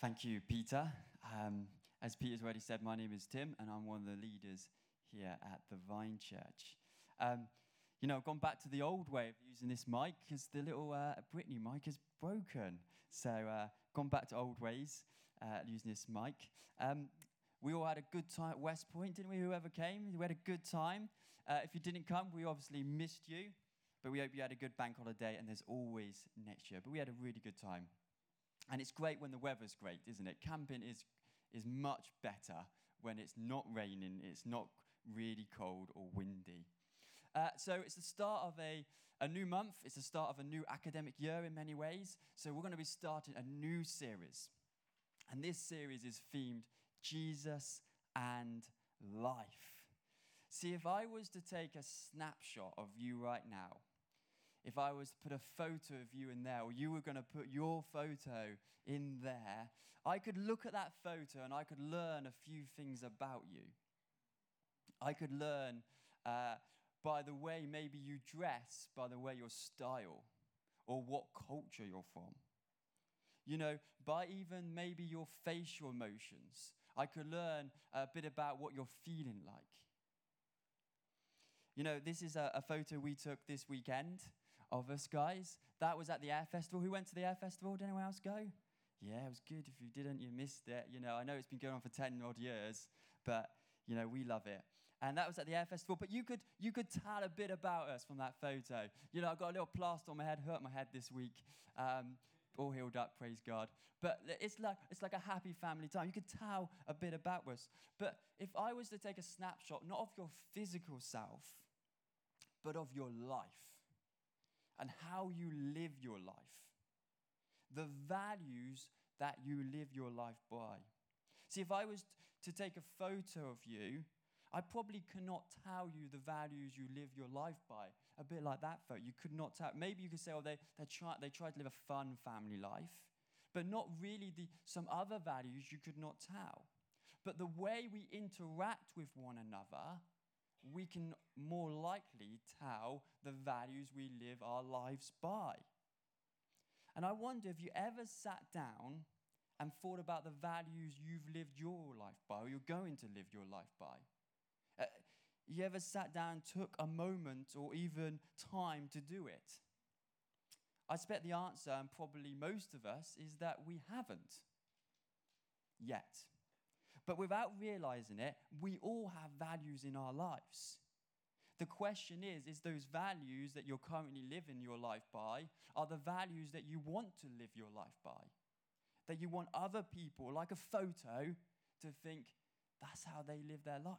Thank you, Peter. Um, as Peter's already said, my name is Tim, and I'm one of the leaders here at the Vine Church. Um, you know, I've gone back to the old way of using this mic because the little uh, Britney mic is broken. So, uh, gone back to old ways uh, using this mic. Um, we all had a good time at West Point, didn't we? Whoever came, we had a good time. Uh, if you didn't come, we obviously missed you, but we hope you had a good bank holiday, and there's always next year. But we had a really good time. And it's great when the weather's great, isn't it? Camping is, is much better when it's not raining, it's not really cold or windy. Uh, so it's the start of a, a new month, it's the start of a new academic year in many ways. So we're going to be starting a new series. And this series is themed Jesus and Life. See, if I was to take a snapshot of you right now, if I was to put a photo of you in there, or you were going to put your photo in there, I could look at that photo and I could learn a few things about you. I could learn uh, by the way maybe you dress, by the way your style, or what culture you're from. You know, by even maybe your facial emotions, I could learn a bit about what you're feeling like. You know, this is a, a photo we took this weekend of us guys. That was at the Air Festival. Who went to the Air Festival? Did anyone else go? Yeah, it was good. If you didn't, you missed it. You know, I know it's been going on for 10 odd years, but, you know, we love it. And that was at the Air Festival. But you could, you could tell a bit about us from that photo. You know, I've got a little plaster on my head, hurt my head this week. Um, all healed up, praise God. But it's like, it's like a happy family time. You could tell a bit about us. But if I was to take a snapshot, not of your physical self, but of your life, and how you live your life, the values that you live your life by. See, if I was to take a photo of you, I probably cannot tell you the values you live your life by. A bit like that photo. You could not tell. Maybe you could say, oh, they, they, try, they try to live a fun family life, but not really the, some other values you could not tell. But the way we interact with one another we can more likely tell the values we live our lives by. And I wonder if you ever sat down and thought about the values you've lived your life by, or you're going to live your life by. Uh, you ever sat down, took a moment, or even time to do it? I expect the answer, and probably most of us, is that we haven't yet. But without realizing it, we all have values in our lives. The question is is those values that you're currently living your life by are the values that you want to live your life by? That you want other people, like a photo, to think that's how they live their life.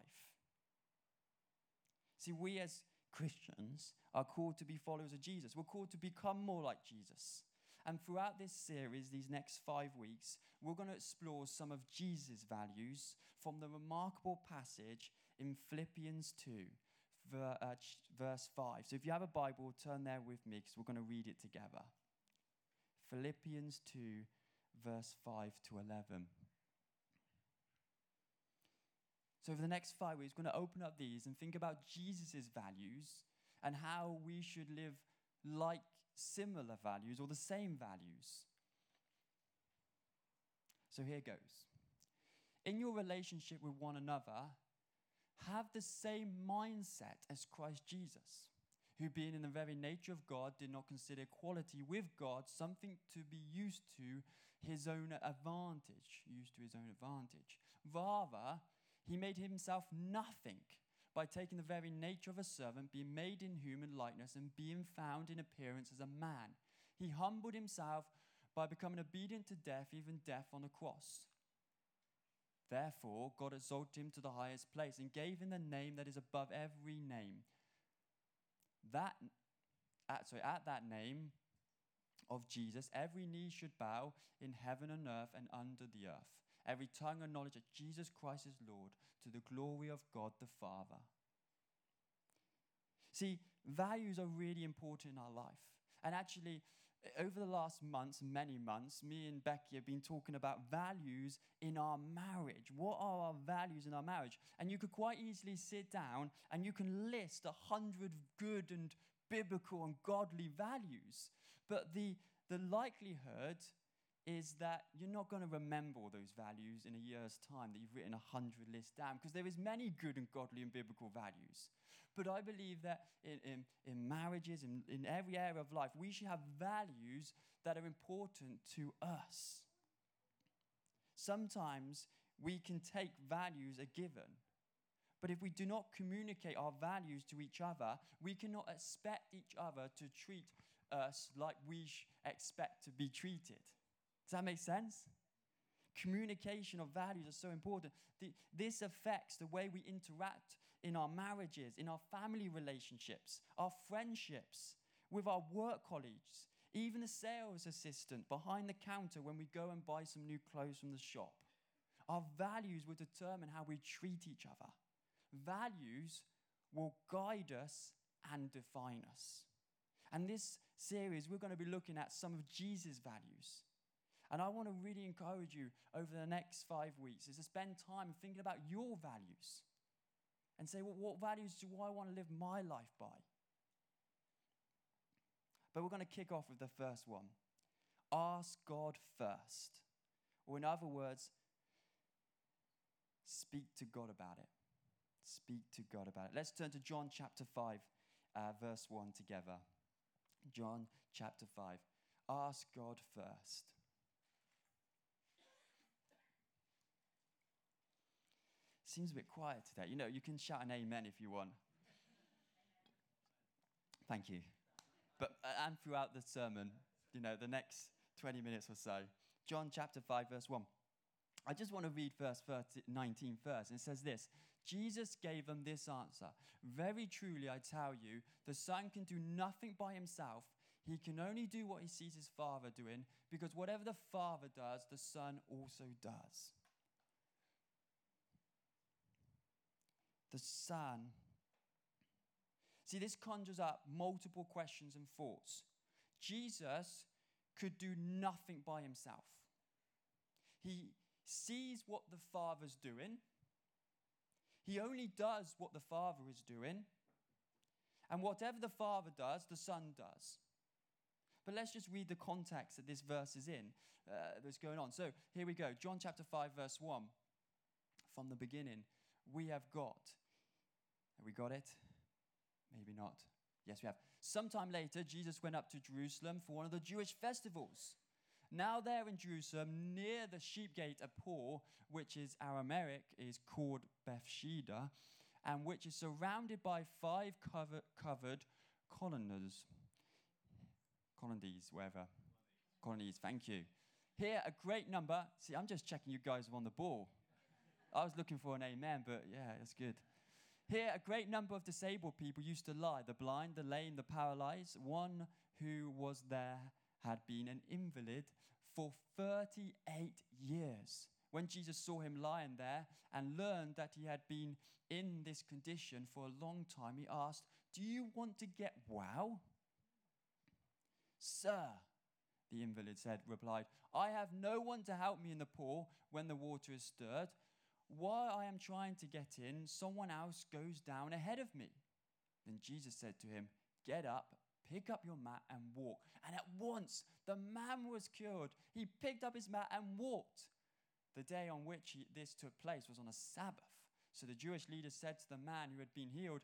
See, we as Christians are called to be followers of Jesus. We're called to become more like Jesus. And throughout this series, these next five weeks, we're going to explore some of Jesus' values from the remarkable passage in Philippians 2, uh, verse 5. So if you have a Bible, turn there with me because we're going to read it together. Philippians 2, verse 5 to 11. So, for the next five weeks, we're going to open up these and think about Jesus' values and how we should live like similar values or the same values. So here goes. In your relationship with one another, have the same mindset as Christ Jesus, who, being in the very nature of God, did not consider equality with God something to be used to his own advantage, used to his own advantage. Rather, he made himself nothing by taking the very nature of a servant, being made in human likeness, and being found in appearance as a man. He humbled himself by becoming obedient to death, even death on the cross. Therefore, God exalted him to the highest place and gave him the name that is above every name. That, at, sorry, at that name of Jesus, every knee should bow in heaven and earth and under the earth every tongue acknowledge that Jesus Christ is Lord to the glory of God the Father. See, values are really important in our life. And actually, over the last months, many months, me and Becky have been talking about values in our marriage. What are our values in our marriage? And you could quite easily sit down and you can list a hundred good and biblical and godly values. But the, the likelihood is that you're not going to remember all those values in a year's time that you've written a hundred lists down because there is many good and godly and biblical values. But I believe that in, in, in marriages, in, in every area of life, we should have values that are important to us. Sometimes we can take values a given, but if we do not communicate our values to each other, we cannot expect each other to treat us like we expect to be treated. Does that make sense? Communication of values are so important. This affects the way we interact in our marriages, in our family relationships, our friendships, with our work colleagues, even the sales assistant behind the counter when we go and buy some new clothes from the shop. Our values will determine how we treat each other. Values will guide us and define us. And this series, we're going to be looking at some of Jesus' values. And I want to really encourage you over the next five weeks is to spend time thinking about your values and say, well, what values do I want to live my life by? But we're going to kick off with the first one ask God first. Or, in other words, speak to God about it. Speak to God about it. Let's turn to John chapter 5, uh, verse 1 together. John chapter 5. Ask God first. Seems a bit quiet today. You know, you can shout an amen if you want. Thank you. But, uh, and throughout the sermon, you know, the next 20 minutes or so. John chapter 5, verse 1. I just want to read verse 19 first. It says this Jesus gave them this answer Very truly, I tell you, the Son can do nothing by himself. He can only do what he sees his Father doing, because whatever the Father does, the Son also does. The Son. See, this conjures up multiple questions and thoughts. Jesus could do nothing by himself. He sees what the Father's doing, he only does what the Father is doing. And whatever the Father does, the Son does. But let's just read the context that this verse is in, uh, that's going on. So here we go John chapter 5, verse 1. From the beginning, we have got have we got it? Maybe not. Yes, we have. Sometime later, Jesus went up to Jerusalem for one of the Jewish festivals. Now, there in Jerusalem, near the sheep gate, a pool, which is Aramaic, is called Bethsaida, and which is surrounded by five cover- covered colonnades. Colonnades, wherever. Colonies, thank you. Here, a great number. See, I'm just checking you guys are on the ball. I was looking for an amen, but yeah, it's good. Here, a great number of disabled people used to lie the blind, the lame, the paralyzed. One who was there had been an invalid for 38 years. When Jesus saw him lying there and learned that he had been in this condition for a long time, he asked, Do you want to get well? Sir, the invalid said, replied, I have no one to help me in the pool when the water is stirred while I am trying to get in, someone else goes down ahead of me. Then Jesus said to him, Get up, pick up your mat, and walk. And at once the man was cured. He picked up his mat and walked. The day on which he, this took place was on a Sabbath. So the Jewish leaders said to the man who had been healed,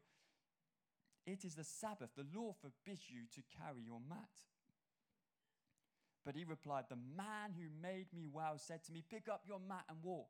It is the Sabbath. The law forbids you to carry your mat. But he replied, The man who made me well said to me, Pick up your mat and walk.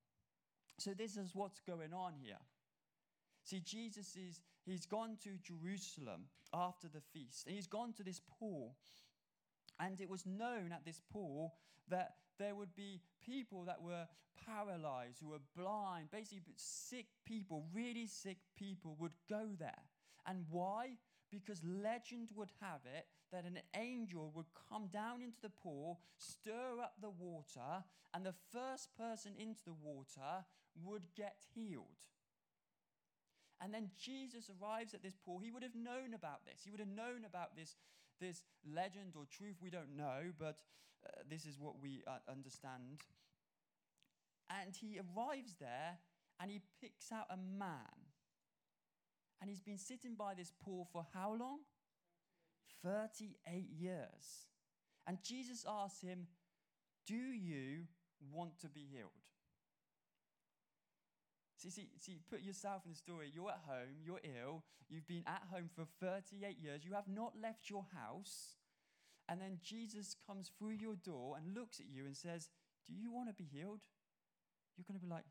So, this is what's going on here. See, Jesus is, he's gone to Jerusalem after the feast, and he's gone to this pool. And it was known at this pool that there would be people that were paralyzed, who were blind, basically sick people, really sick people would go there. And why? because legend would have it that an angel would come down into the pool, stir up the water, and the first person into the water would get healed. And then Jesus arrives at this pool. He would have known about this. He would have known about this, this legend or truth. We don't know, but uh, this is what we uh, understand. And he arrives there and he picks out a man. And he's been sitting by this pool for how long? 38 years. And Jesus asks him, Do you want to be healed? See, see, see, put yourself in the story. You're at home, you're ill, you've been at home for 38 years, you have not left your house. And then Jesus comes through your door and looks at you and says, Do you want to be healed? You're going to be like,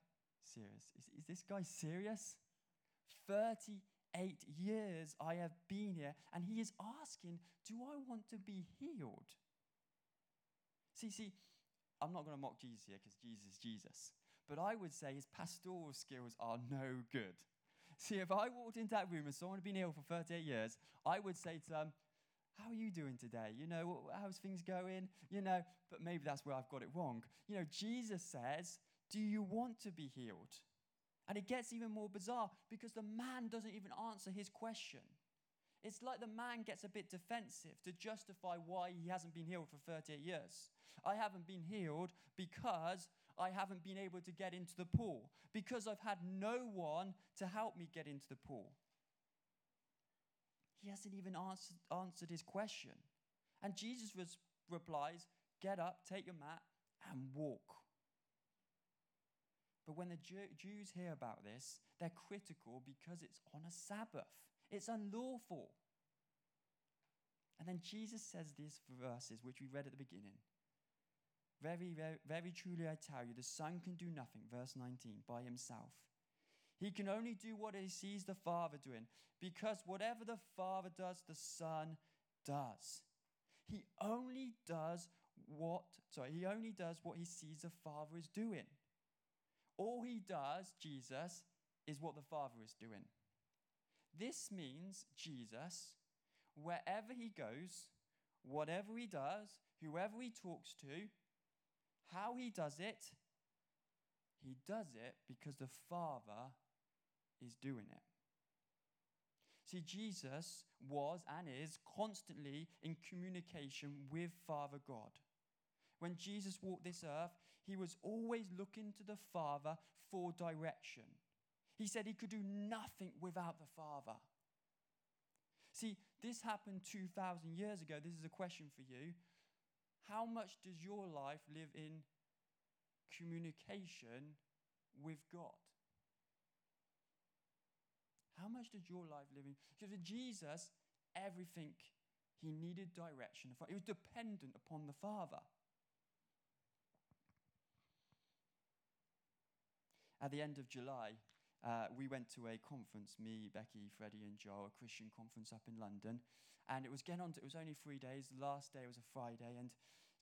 Serious? Is, is this guy serious? 38 years I have been here, and he is asking, Do I want to be healed? See, see, I'm not going to mock Jesus here because Jesus is Jesus but I would say his pastoral skills are no good. See, if I walked into that room and someone had been ill for 38 years, I would say to them, How are you doing today? You know, how's things going? You know, but maybe that's where I've got it wrong. You know, Jesus says, Do you want to be healed? And it gets even more bizarre because the man doesn't even answer his question. It's like the man gets a bit defensive to justify why he hasn't been healed for 38 years. I haven't been healed because I haven't been able to get into the pool because I've had no one to help me get into the pool. He hasn't even answered, answered his question. And Jesus replies, Get up, take your mat, and walk. But when the Jew- Jews hear about this, they're critical because it's on a Sabbath, it's unlawful. And then Jesus says these verses, which we read at the beginning very, very, very truly I tell you, the Son can do nothing, verse 19, by himself. He can only do what he sees the Father doing, because whatever the Father does, the Son does. He only does what, sorry, he only does what he sees the Father is doing. All he does, Jesus, is what the Father is doing. This means Jesus, wherever he goes, whatever he does, whoever he talks to, how he does it, he does it because the Father is doing it. See, Jesus was and is constantly in communication with Father God. When Jesus walked this earth, he was always looking to the Father for direction. He said he could do nothing without the Father. See, this happened 2,000 years ago. This is a question for you. How much does your life live in communication with God? How much does your life live in? Because with Jesus, everything he needed direction. It was dependent upon the Father. At the end of July, uh, we went to a conference, me, Becky, Freddie, and Joe, a Christian conference up in London. And it was getting on, to, it was only three days. The last day was a Friday. And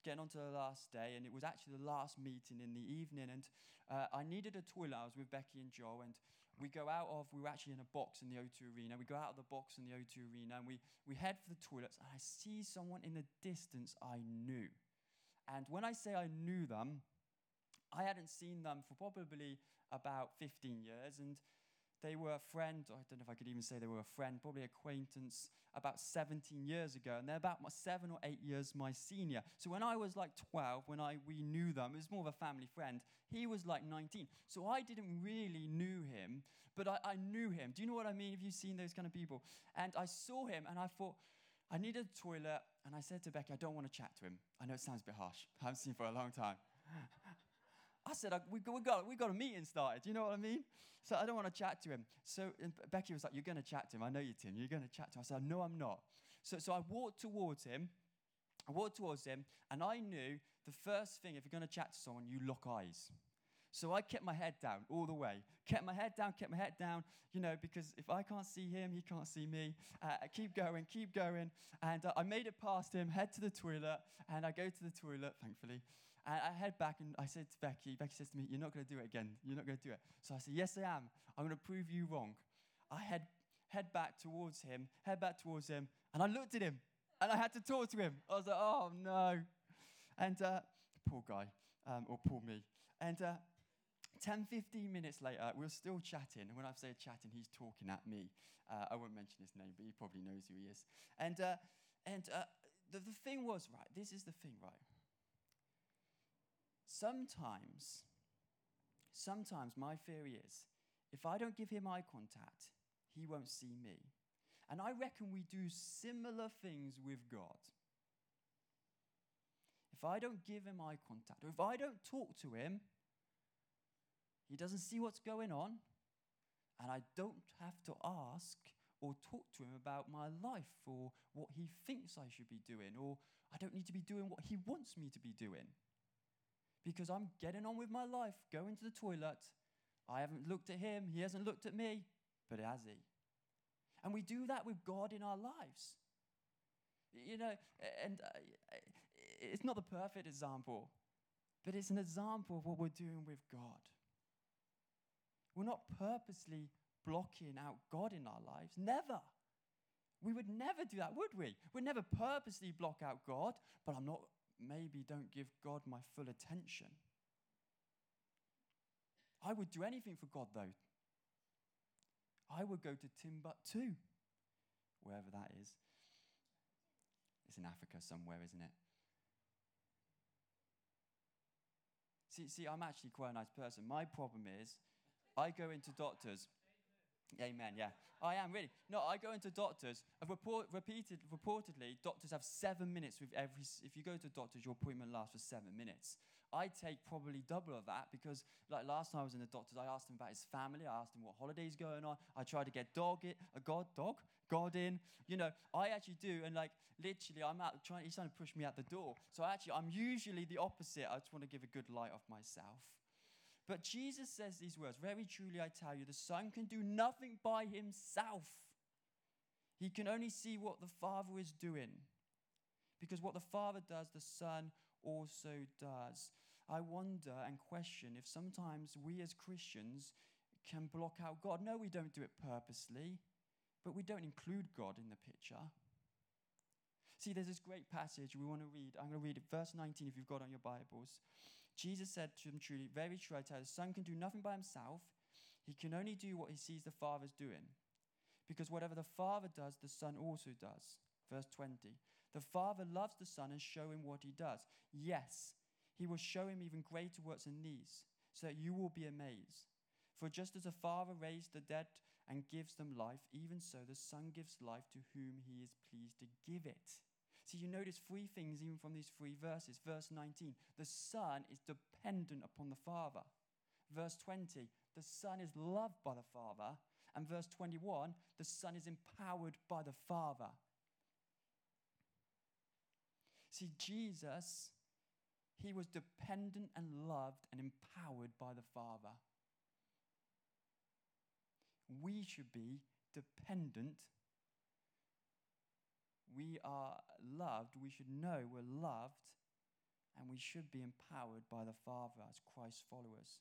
getting on to the last day, and it was actually the last meeting in the evening. And uh, I needed a toilet. I was with Becky and Joe, and we go out of, we were actually in a box in the O2 Arena. We go out of the box in the O2 Arena, and we, we head for the toilets, and I see someone in the distance I knew. And when I say I knew them, I hadn't seen them for probably about 15 years, and they were a friend, I don't know if I could even say they were a friend, probably acquaintance about 17 years ago, and they're about seven or eight years my senior. So when I was like 12, when I, we knew them, it was more of a family friend. He was like 19. So I didn't really knew him, but I, I knew him. Do you know what I mean? Have you seen those kind of people? And I saw him, and I thought, I needed a toilet, and I said to Becky, I don't want to chat to him. I know it sounds a bit harsh. I haven't seen him for a long time. I said, we, we, got, we got a meeting started. You know what I mean? So I don't want to chat to him. So Becky was like, You're going to chat to him. I know you, Tim. You're going to chat to him. I said, No, I'm not. So, so I walked towards him. I walked towards him, and I knew the first thing, if you're going to chat to someone, you lock eyes. So I kept my head down all the way. Kept my head down, kept my head down, you know, because if I can't see him, he can't see me. Uh, keep going, keep going. And uh, I made it past him, head to the toilet, and I go to the toilet, thankfully. And I head back and I said to Becky, Becky says to me, You're not going to do it again. You're not going to do it. So I said, Yes, I am. I'm going to prove you wrong. I head head back towards him, head back towards him, and I looked at him and I had to talk to him. I was like, oh no. And uh, poor guy, um, or poor me. And uh, 10, 15 minutes later, we were still chatting. And when I say chatting, he's talking at me. Uh, I won't mention his name, but he probably knows who he is. And, uh, and uh, the, the thing was, right, this is the thing, right? Sometimes, sometimes my theory is if I don't give him eye contact, he won't see me. And I reckon we do similar things with God. If I don't give him eye contact, or if I don't talk to him, he doesn't see what's going on, and I don't have to ask or talk to him about my life or what he thinks I should be doing, or I don't need to be doing what he wants me to be doing. Because I'm getting on with my life, going to the toilet. I haven't looked at him, he hasn't looked at me, but has he? And we do that with God in our lives. You know, and uh, it's not the perfect example, but it's an example of what we're doing with God. We're not purposely blocking out God in our lives. Never. We would never do that, would we? We'd never purposely block out God, but I'm not, maybe don't give God my full attention. I would do anything for God, though. I would go to Timbuktu, wherever that is. It's in Africa somewhere, isn't it? See, see, I'm actually quite a nice person. My problem is, I go into doctors. Amen. Yeah, I am really. No, I go into doctors. Report, repeated, reportedly, doctors have seven minutes with every. If you go to doctors, your appointment lasts for seven minutes. I take probably double of that because, like last time I was in the doctor's, I asked him about his family. I asked him what holidays going on. I tried to get dog it, a god dog, God in. You know, I actually do, and like literally, I'm out trying. He's trying to push me out the door. So actually, I'm usually the opposite. I just want to give a good light of myself. But Jesus says these words Very truly, I tell you, the Son can do nothing by himself. He can only see what the Father is doing. Because what the Father does, the Son also does. I wonder and question if sometimes we as Christians can block out God. No, we don't do it purposely, but we don't include God in the picture. See, there's this great passage we want to read. I'm going to read it, verse 19, if you've got on your Bibles. Jesus said to them truly, Very true, I tell you, the Son can do nothing by himself. He can only do what he sees the Father's doing. Because whatever the Father does, the Son also does. Verse 20. The Father loves the Son and show him what he does. Yes, he will show him even greater works than these, so that you will be amazed. For just as the Father raised the dead and gives them life, even so the Son gives life to whom he is pleased to give it. So you notice three things even from these three verses. Verse 19, the Son is dependent upon the Father. Verse 20, the Son is loved by the Father. And verse 21, the Son is empowered by the Father. See, Jesus, he was dependent and loved and empowered by the Father. We should be dependent. We are loved. We should know we're loved. And we should be empowered by the Father as Christ's followers.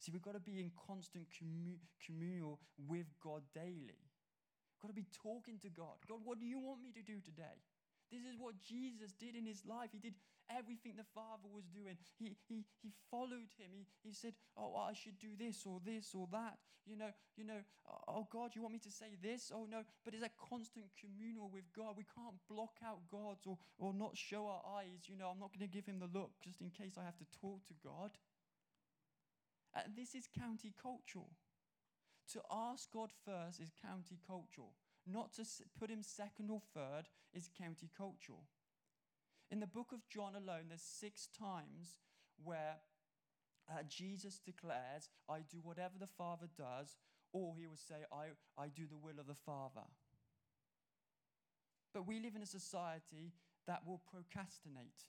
See, we've got to be in constant commu- communal with God daily. We've got to be talking to God. God, what do you want me to do today? This is what Jesus did in his life. He did everything the Father was doing. He, he, he followed him. He, he said, Oh, I should do this or this or that. You know, you know, oh, oh God, you want me to say this? Oh no. But it's a constant communal with God. We can't block out God or, or not show our eyes. You know, I'm not going to give him the look just in case I have to talk to God. And this is countercultural. To ask God first is countercultural. Not to put him second or third is countercultural. In the book of John alone, there's six times where uh, Jesus declares, I do whatever the Father does, or he will say, I, I do the will of the Father. But we live in a society that will procrastinate,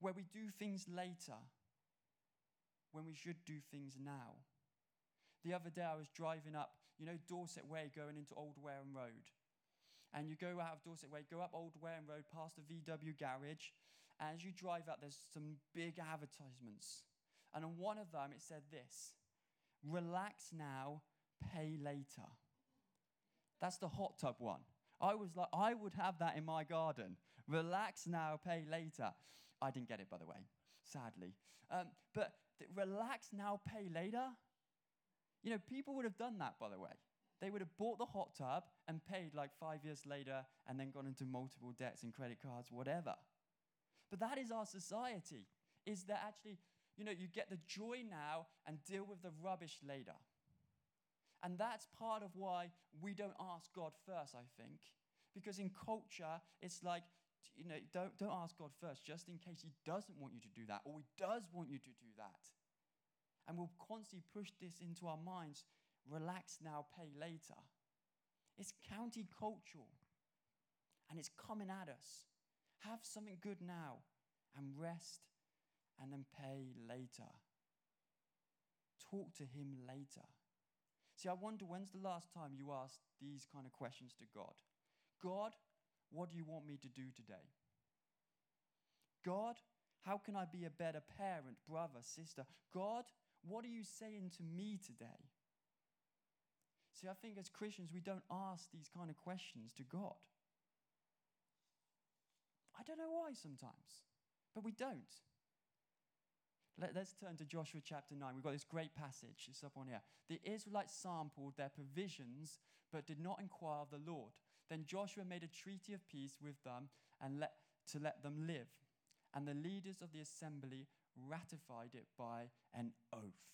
where we do things later when we should do things now. The other day I was driving up you know, Dorset Way going into Old Wareham Road. And you go out of Dorset Way, go up Old Wareham Road past the VW garage. And as you drive up, there's some big advertisements. And on one of them, it said this Relax now, pay later. That's the hot tub one. I was like, I would have that in my garden. Relax now, pay later. I didn't get it, by the way, sadly. Um, but relax now, pay later. You know, people would have done that, by the way. They would have bought the hot tub and paid like five years later and then gone into multiple debts and credit cards, whatever. But that is our society, is that actually, you know, you get the joy now and deal with the rubbish later. And that's part of why we don't ask God first, I think. Because in culture, it's like, you know, don't, don't ask God first, just in case He doesn't want you to do that, or He does want you to do that. And we'll constantly push this into our minds relax now, pay later. It's county cultural and it's coming at us. Have something good now, and rest, and then pay later. Talk to Him later. See, I wonder when's the last time you asked these kind of questions to God? God, what do you want me to do today? God, how can I be a better parent, brother, sister? God, what are you saying to me today? See, I think as Christians, we don't ask these kind of questions to God. I don't know why sometimes, but we don't. Let, us turn to Joshua chapter 9. We've got this great passage. It's up on here. The Israelites sampled their provisions, but did not inquire of the Lord. Then Joshua made a treaty of peace with them and let, to let them live. And the leaders of the assembly ratified it by an oath.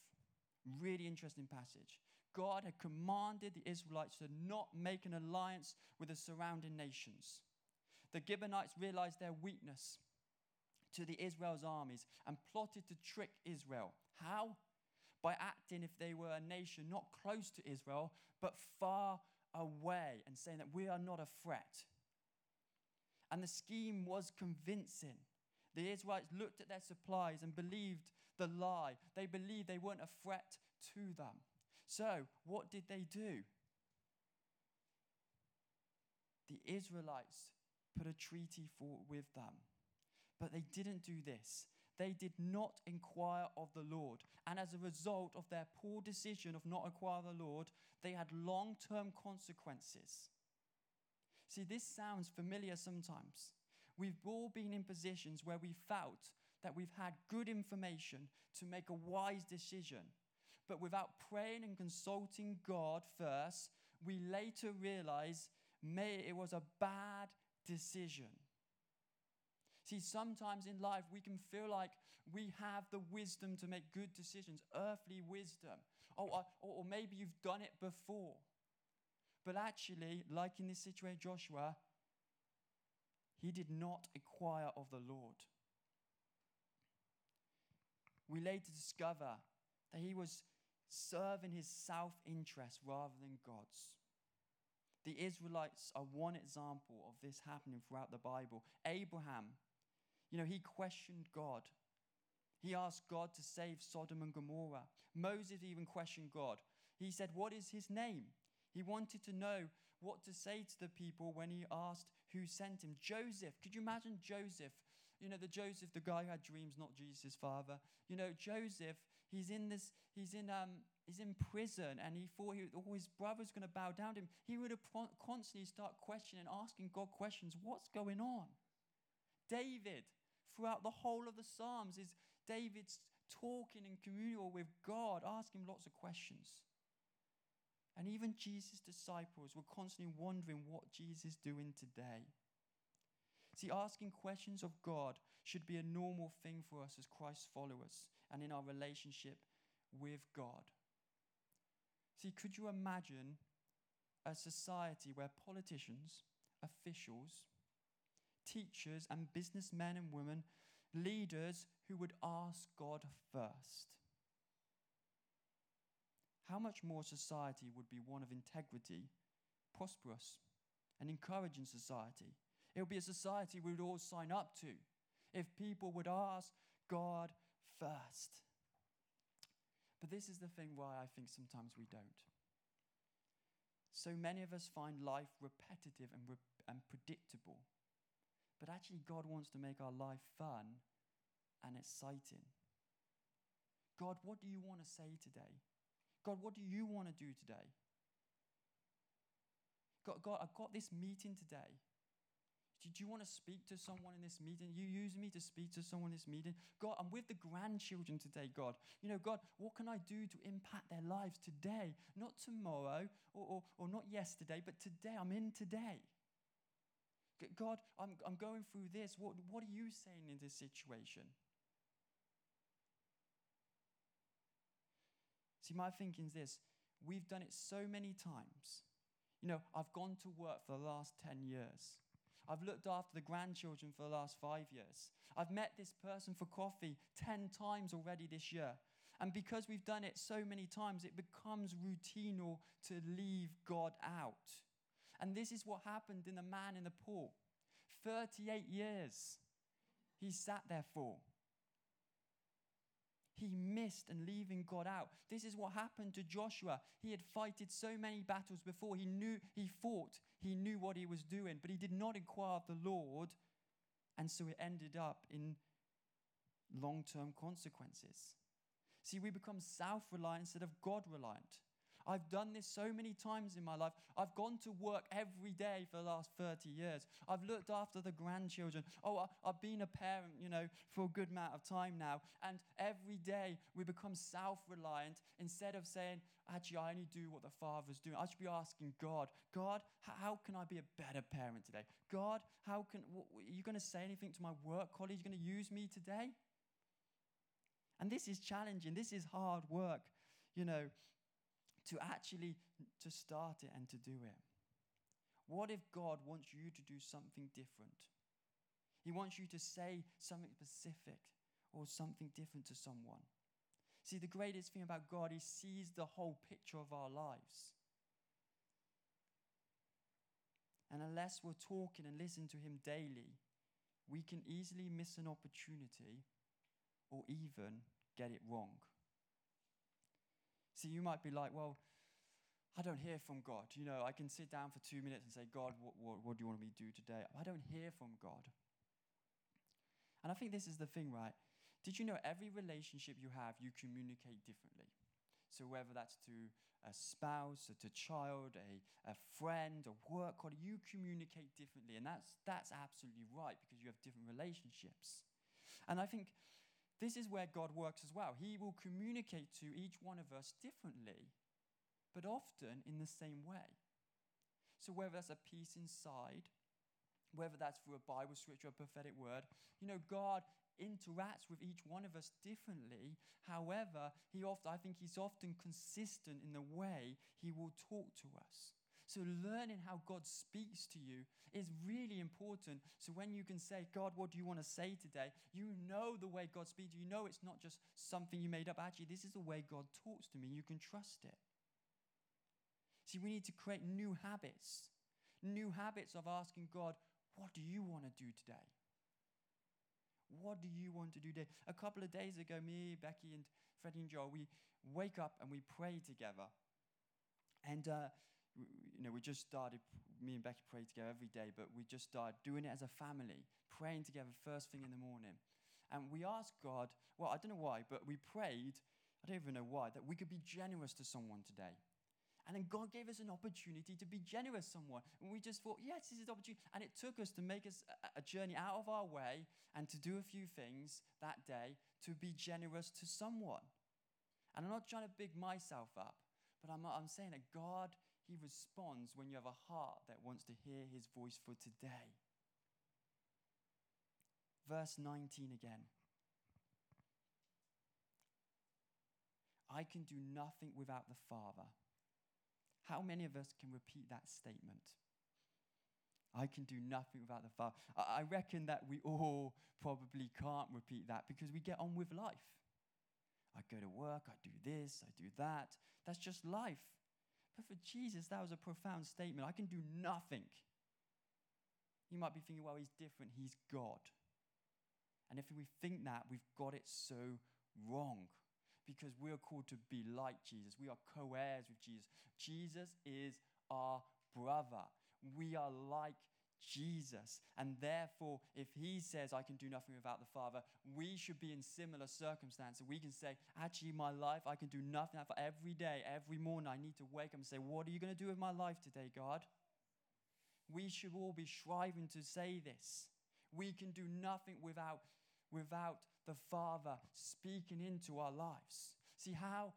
Really interesting passage. God had commanded the Israelites to not make an alliance with the surrounding nations. The Gibeonites realized their weakness to the Israel's armies and plotted to trick Israel. How? By acting if they were a nation not close to Israel, but far away, and saying that we are not a threat. And the scheme was convincing. The Israelites looked at their supplies and believed the lie. They believed they weren't a threat to them. So, what did they do? The Israelites put a treaty for, with them. But they didn't do this. They did not inquire of the Lord. And as a result of their poor decision of not inquiring the Lord, they had long term consequences. See, this sounds familiar sometimes. We've all been in positions where we felt that we've had good information to make a wise decision. But without praying and consulting God first, we later realize it was a bad decision. See, sometimes in life we can feel like we have the wisdom to make good decisions, earthly wisdom. Oh, uh, or, or maybe you've done it before. But actually, like in this situation, Joshua, he did not acquire of the Lord. We later discover that he was serving his self interest rather than God's. The Israelites are one example of this happening throughout the Bible. Abraham you know, he questioned God. He asked God to save Sodom and Gomorrah. Moses even questioned God. He said, What is his name? He wanted to know what to say to the people when he asked who sent him. Joseph, could you imagine Joseph? You know, the Joseph, the guy who had dreams, not Jesus' father. You know, Joseph, he's in this, he's in, um, he's in prison and he thought he, all his brothers going to bow down to him. He would have constantly start questioning, asking God questions. What's going on? David, throughout the whole of the Psalms, is David's talking in communal with God, asking lots of questions. And even Jesus' disciples were constantly wondering what Jesus is doing today. See, asking questions of God should be a normal thing for us as Christ followers and in our relationship with God. See, could you imagine a society where politicians, officials, teachers, and businessmen and women, leaders who would ask God first. How much more society would be one of integrity, prosperous, and encouraging society? It would be a society we would all sign up to if people would ask God first. But this is the thing why I think sometimes we don't. So many of us find life repetitive and, re- and predictable. But actually, God wants to make our life fun and exciting. God, what do you want to say today? God, what do you want to do today? God, God, I've got this meeting today. Did you want to speak to someone in this meeting? You use me to speak to someone in this meeting. God, I'm with the grandchildren today, God. You know, God, what can I do to impact their lives today? Not tomorrow or, or, or not yesterday, but today. I'm in today. God, I'm, I'm going through this. What, what are you saying in this situation? See, my thinking is this we've done it so many times. You know, I've gone to work for the last 10 years. I've looked after the grandchildren for the last five years. I've met this person for coffee 10 times already this year. And because we've done it so many times, it becomes routine to leave God out. And this is what happened in the man in the pool 38 years he sat there for. He missed and leaving God out. This is what happened to Joshua. He had fighted so many battles before. He knew he fought. He knew what he was doing, but he did not inquire of the Lord, and so it ended up in long-term consequences. See, we become self-reliant instead of God-reliant. I've done this so many times in my life. I've gone to work every day for the last 30 years. I've looked after the grandchildren. Oh, I've been a parent, you know, for a good amount of time now. And every day we become self reliant instead of saying, actually, I only do what the Father's doing. I should be asking God, God, how can I be a better parent today? God, how can, are you going to say anything to my work colleagues? Are you going to use me today? And this is challenging. This is hard work. You know, to actually to start it and to do it. What if God wants you to do something different? He wants you to say something specific or something different to someone. See, the greatest thing about God, He sees the whole picture of our lives. And unless we're talking and listening to Him daily, we can easily miss an opportunity or even get it wrong. See, you might be like, well, I don't hear from God. You know, I can sit down for two minutes and say, God, what, what, what do you want me to do today? I don't hear from God. And I think this is the thing, right? Did you know every relationship you have, you communicate differently? So whether that's to a spouse, to a child, a, a friend, a work colleague, you communicate differently. And that's, that's absolutely right because you have different relationships. And I think this is where God works as well. He will communicate to each one of us differently, but often in the same way. So, whether that's a peace inside, whether that's through a Bible scripture, or a prophetic word, you know, God interacts with each one of us differently. However, he often, I think he's often consistent in the way he will talk to us. So, learning how God speaks to you is really important. So, when you can say, God, what do you want to say today? You know the way God speaks. You know it's not just something you made up. Actually, this is the way God talks to me. You can trust it. See, we need to create new habits, new habits of asking God, what do you want to do today? What do you want to do today? A couple of days ago, me, Becky, and Freddie and Joel, we wake up and we pray together. And uh, you know, we just started, me and Becky pray together every day, but we just started doing it as a family, praying together first thing in the morning. And we asked God, well, I don't know why, but we prayed, I don't even know why, that we could be generous to someone today. And then God gave us an opportunity to be generous to someone. And we just thought, yes, this is the opportunity. And it took us to make us a, a journey out of our way and to do a few things that day to be generous to someone. And I'm not trying to big myself up, but I'm, I'm saying that God he responds when you have a heart that wants to hear his voice for today. Verse 19 again. I can do nothing without the Father. How many of us can repeat that statement? I can do nothing without the Father. I reckon that we all probably can't repeat that because we get on with life. I go to work, I do this, I do that. That's just life. But for Jesus, that was a profound statement. I can do nothing. You might be thinking, well, he's different, he's God. And if we think that, we've got it so wrong because we are called to be like Jesus. We are co heirs with Jesus. Jesus is our brother. We are like Jesus. And therefore, if he says, I can do nothing without the Father, we should be in similar circumstances. We can say, actually, my life, I can do nothing. For every day, every morning, I need to wake up and say, What are you going to do with my life today, God? We should all be striving to say this. We can do nothing without, without the Father speaking into our lives. See how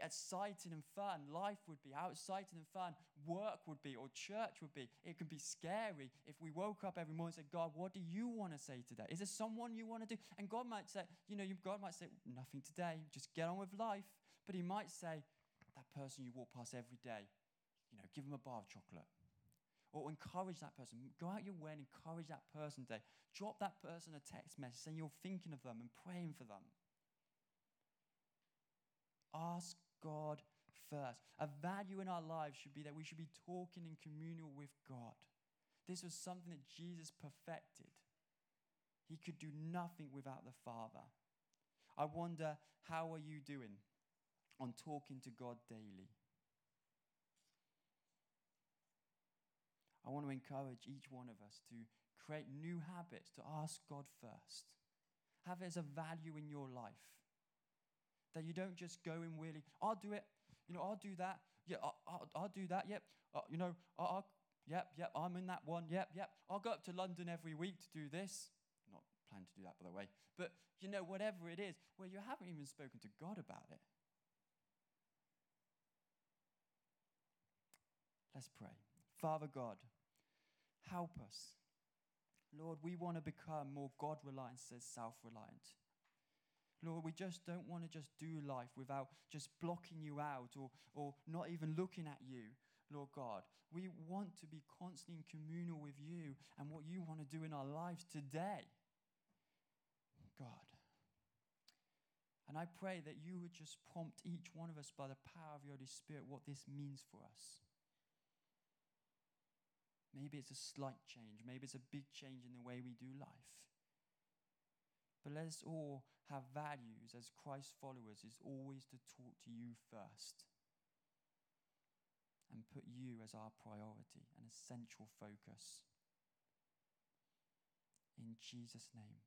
exciting and fun life would be, how exciting and fun work would be, or church would be. It could be scary if we woke up every morning and said, God, what do you want to say today? Is there someone you want to do? And God might say, you know, God might say, nothing today, just get on with life. But He might say, that person you walk past every day, you know, give them a bar of chocolate. Or encourage that person. Go out your way and encourage that person today. Drop that person a text message saying you're thinking of them and praying for them. Ask God first. A value in our lives should be that we should be talking in communal with God. This was something that Jesus perfected. He could do nothing without the Father. I wonder, how are you doing on talking to God daily? I want to encourage each one of us to create new habits, to ask God first. Have it as a value in your life. That you don't just go in willing, I'll do it, you know, I'll do that, yeah, I'll, I'll, I'll do that, yep, uh, you know, I'll, I'll, yep, yep, I'm in that one, yep, yep, I'll go up to London every week to do this. Not plan to do that, by the way, but, you know, whatever it is, where you haven't even spoken to God about it. Let's pray. Father God, help us. Lord, we want to become more God reliant instead self reliant. Lord, we just don't want to just do life without just blocking you out or, or not even looking at you, Lord God. We want to be constantly in communal with you and what you want to do in our lives today, God. And I pray that you would just prompt each one of us by the power of your Holy Spirit what this means for us. Maybe it's a slight change, maybe it's a big change in the way we do life. But let us all have values as Christ followers is always to talk to you first and put you as our priority and essential focus. In Jesus' name.